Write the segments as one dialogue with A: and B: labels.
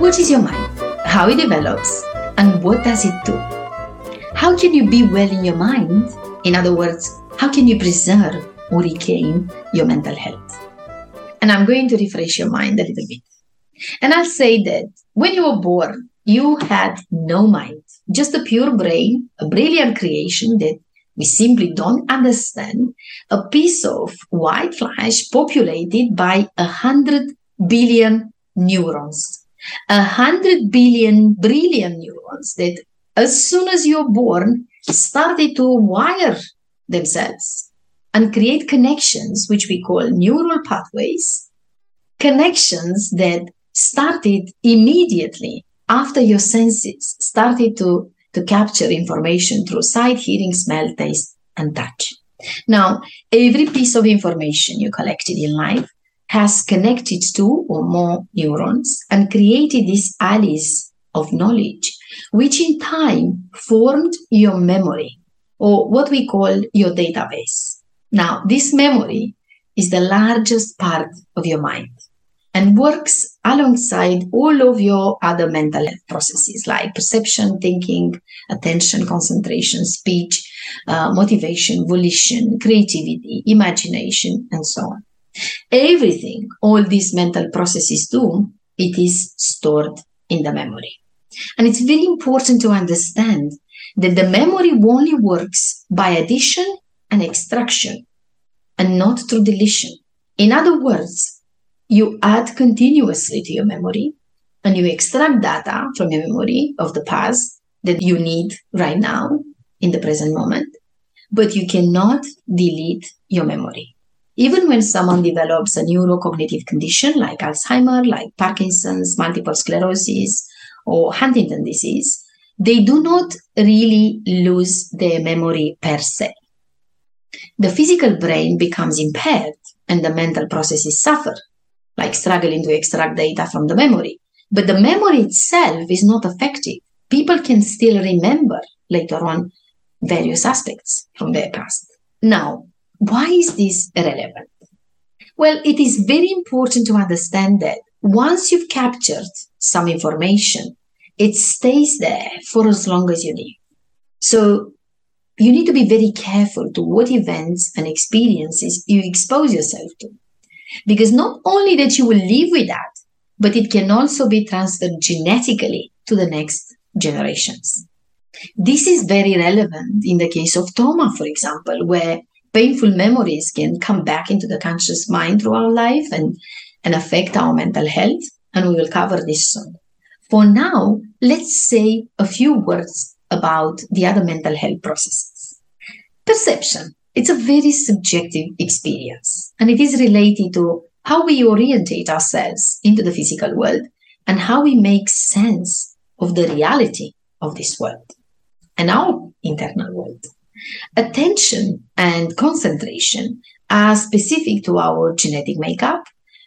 A: What is your mind? How it develops? And what does it do? How can you be well in your mind? In other words, how can you preserve or regain your mental health? And I'm going to refresh your mind a little bit. And I'll say that when you were born, you had no mind, just a pure brain, a brilliant creation that we simply don't understand, a piece of white flesh populated by a hundred billion neurons. A hundred billion brilliant neurons that as soon as you're born started to wire themselves and create connections, which we call neural pathways, connections that started immediately after your senses started to, to capture information through sight, hearing, smell, taste, and touch. Now, every piece of information you collected in life has connected two or more neurons and created these alleys of knowledge, which in time formed your memory or what we call your database. Now, this memory is the largest part of your mind and works alongside all of your other mental processes like perception, thinking, attention, concentration, speech, uh, motivation, volition, creativity, imagination, and so on. Everything all these mental processes do, it is stored in the memory. And it's very important to understand that the memory only works by addition and extraction and not through deletion. In other words, you add continuously to your memory and you extract data from your memory of the past that you need right now in the present moment, but you cannot delete your memory. Even when someone develops a neurocognitive condition like Alzheimer, like Parkinson's, multiple sclerosis, or Huntington disease, they do not really lose their memory per se. The physical brain becomes impaired and the mental processes suffer like struggling to extract data from the memory. But the memory itself is not affected. People can still remember later on various aspects from their past. Now, why is this relevant? Well, it is very important to understand that once you've captured some information, it stays there for as long as you live. So you need to be very careful to what events and experiences you expose yourself to. Because not only that you will live with that, but it can also be transferred genetically to the next generations. This is very relevant in the case of trauma, for example, where painful memories can come back into the conscious mind through our life and, and affect our mental health. And we will cover this soon. For now, let's say a few words about the other mental health processes. Perception it's a very subjective experience, and it is related to how we orientate ourselves into the physical world and how we make sense of the reality of this world and our internal world. Attention and concentration are specific to our genetic makeup,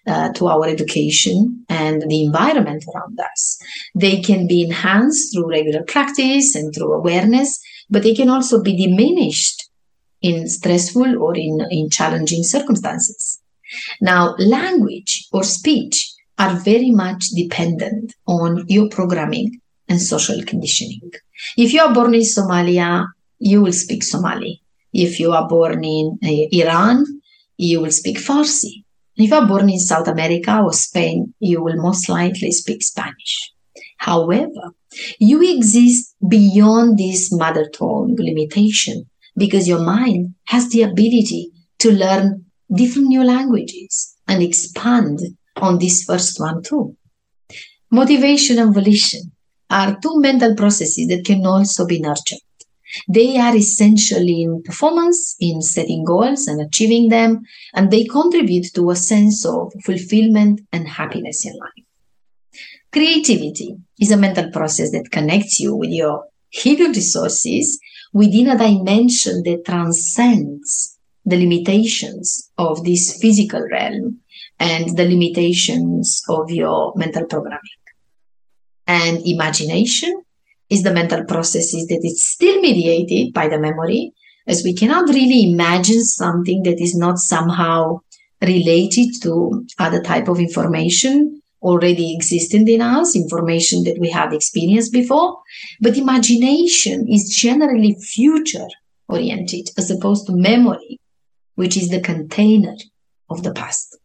A: uh, to our education and the environment around us. They can be enhanced through regular practice and through awareness, but they can also be diminished in stressful or in, in challenging circumstances. Now, language or speech are very much dependent on your programming and social conditioning. If you are born in Somalia, you will speak Somali. If you are born in uh, Iran, you will speak Farsi. If you are born in South America or Spain, you will most likely speak Spanish. However, you exist beyond this mother tongue limitation because your mind has the ability to learn different new languages and expand on this first one too. Motivation and volition are two mental processes that can also be nurtured. They are essential in performance, in setting goals and achieving them, and they contribute to a sense of fulfillment and happiness in life. Creativity is a mental process that connects you with your hidden resources within a dimension that transcends the limitations of this physical realm and the limitations of your mental programming. And imagination is the mental processes it's still mediated by the memory, as we cannot really imagine something that is not somehow related to other type of information already existing in us, information that we have experienced before. But imagination is generally future oriented as opposed to memory, which is the container of the past.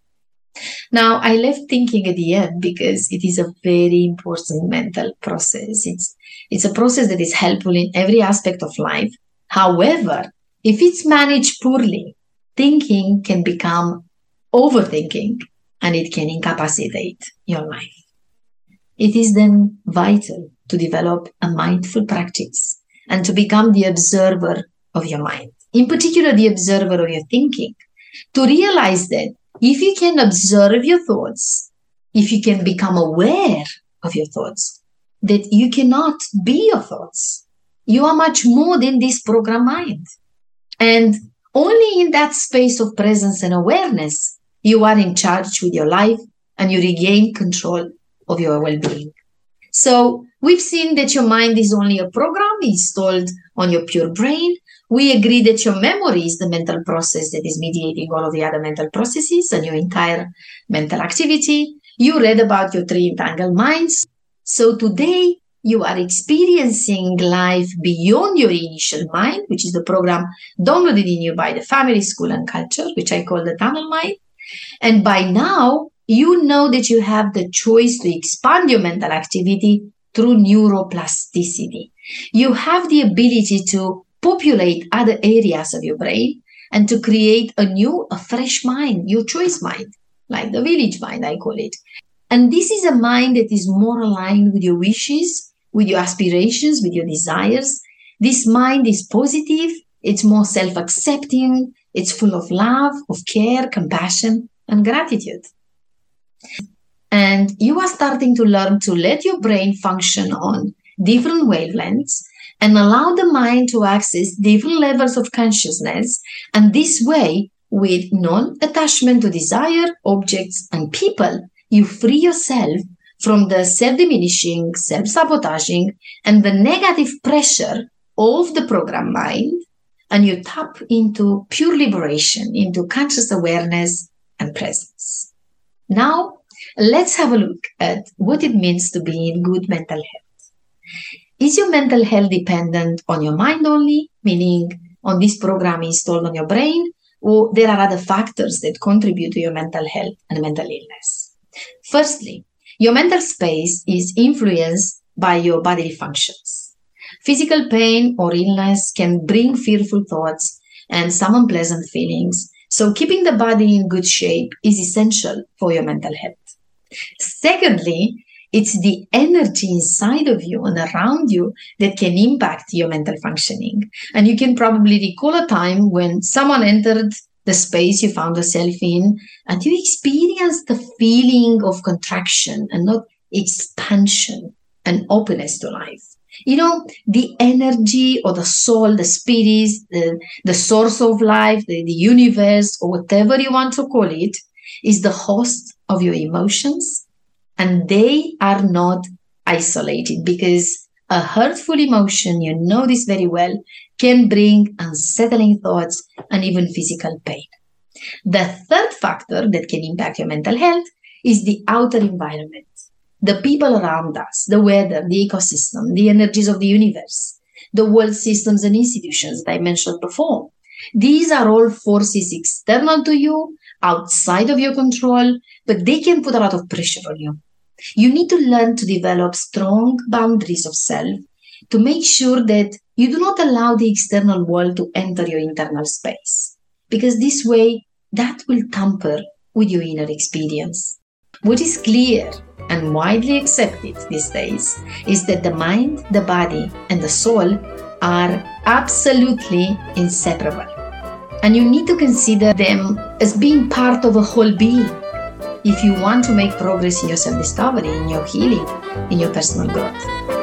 A: Now, I left thinking at the end because it is a very important mental process. It's, it's a process that is helpful in every aspect of life. However, if it's managed poorly, thinking can become overthinking and it can incapacitate your life. It is then vital to develop a mindful practice and to become the observer of your mind, in particular, the observer of your thinking, to realize that if you can observe your thoughts, if you can become aware of your thoughts, that you cannot be your thoughts. You are much more than this program mind. And only in that space of presence and awareness, you are in charge with your life and you regain control of your well being. So, we've seen that your mind is only a program installed on your pure brain, we agree that your memory is the mental process that is mediating all of the other mental processes and your entire mental activity. You read about your three entangled minds. So today you are experiencing life beyond your initial mind, which is the program downloaded in you by the family, school, and culture, which I call the tunnel mind. And by now, you know that you have the choice to expand your mental activity through neuroplasticity. You have the ability to populate other areas of your brain and to create a new, a fresh mind, your choice mind, like the village mind, I call it. And this is a mind that is more aligned with your wishes, with your aspirations, with your desires. This mind is positive, it's more self accepting, it's full of love, of care, compassion, and gratitude. And you are starting to learn to let your brain function on different wavelengths and allow the mind to access different levels of consciousness. And this way, with non attachment to desire, objects, and people, you free yourself from the self diminishing, self sabotaging, and the negative pressure of the program mind. And you tap into pure liberation, into conscious awareness and presence. Now, let's have a look at what it means to be in good mental health. Is your mental health dependent on your mind only, meaning on this program installed on your brain, or there are other factors that contribute to your mental health and mental illness? Firstly, your mental space is influenced by your bodily functions. Physical pain or illness can bring fearful thoughts and some unpleasant feelings. So, keeping the body in good shape is essential for your mental health. Secondly, it's the energy inside of you and around you that can impact your mental functioning. And you can probably recall a time when someone entered the space you found yourself in and you experienced the feeling of contraction and not expansion and openness to life. You know, the energy or the soul, the spirit, the, the source of life, the, the universe, or whatever you want to call it, is the host of your emotions and they are not isolated because a hurtful emotion, you know this very well, can bring unsettling thoughts and even physical pain. The third factor that can impact your mental health is the outer environment, the people around us, the weather, the ecosystem, the energies of the universe, the world systems and institutions that I mentioned before. These are all forces external to you, outside of your control, but they can put a lot of pressure on you. You need to learn to develop strong boundaries of self to make sure that you do not allow the external world to enter your internal space. Because this way, that will tamper with your inner experience. What is clear and widely accepted these days is that the mind, the body, and the soul are absolutely inseparable. And you need to consider them as being part of a whole being if you want to make progress in your self discovery, in your healing, in your personal growth.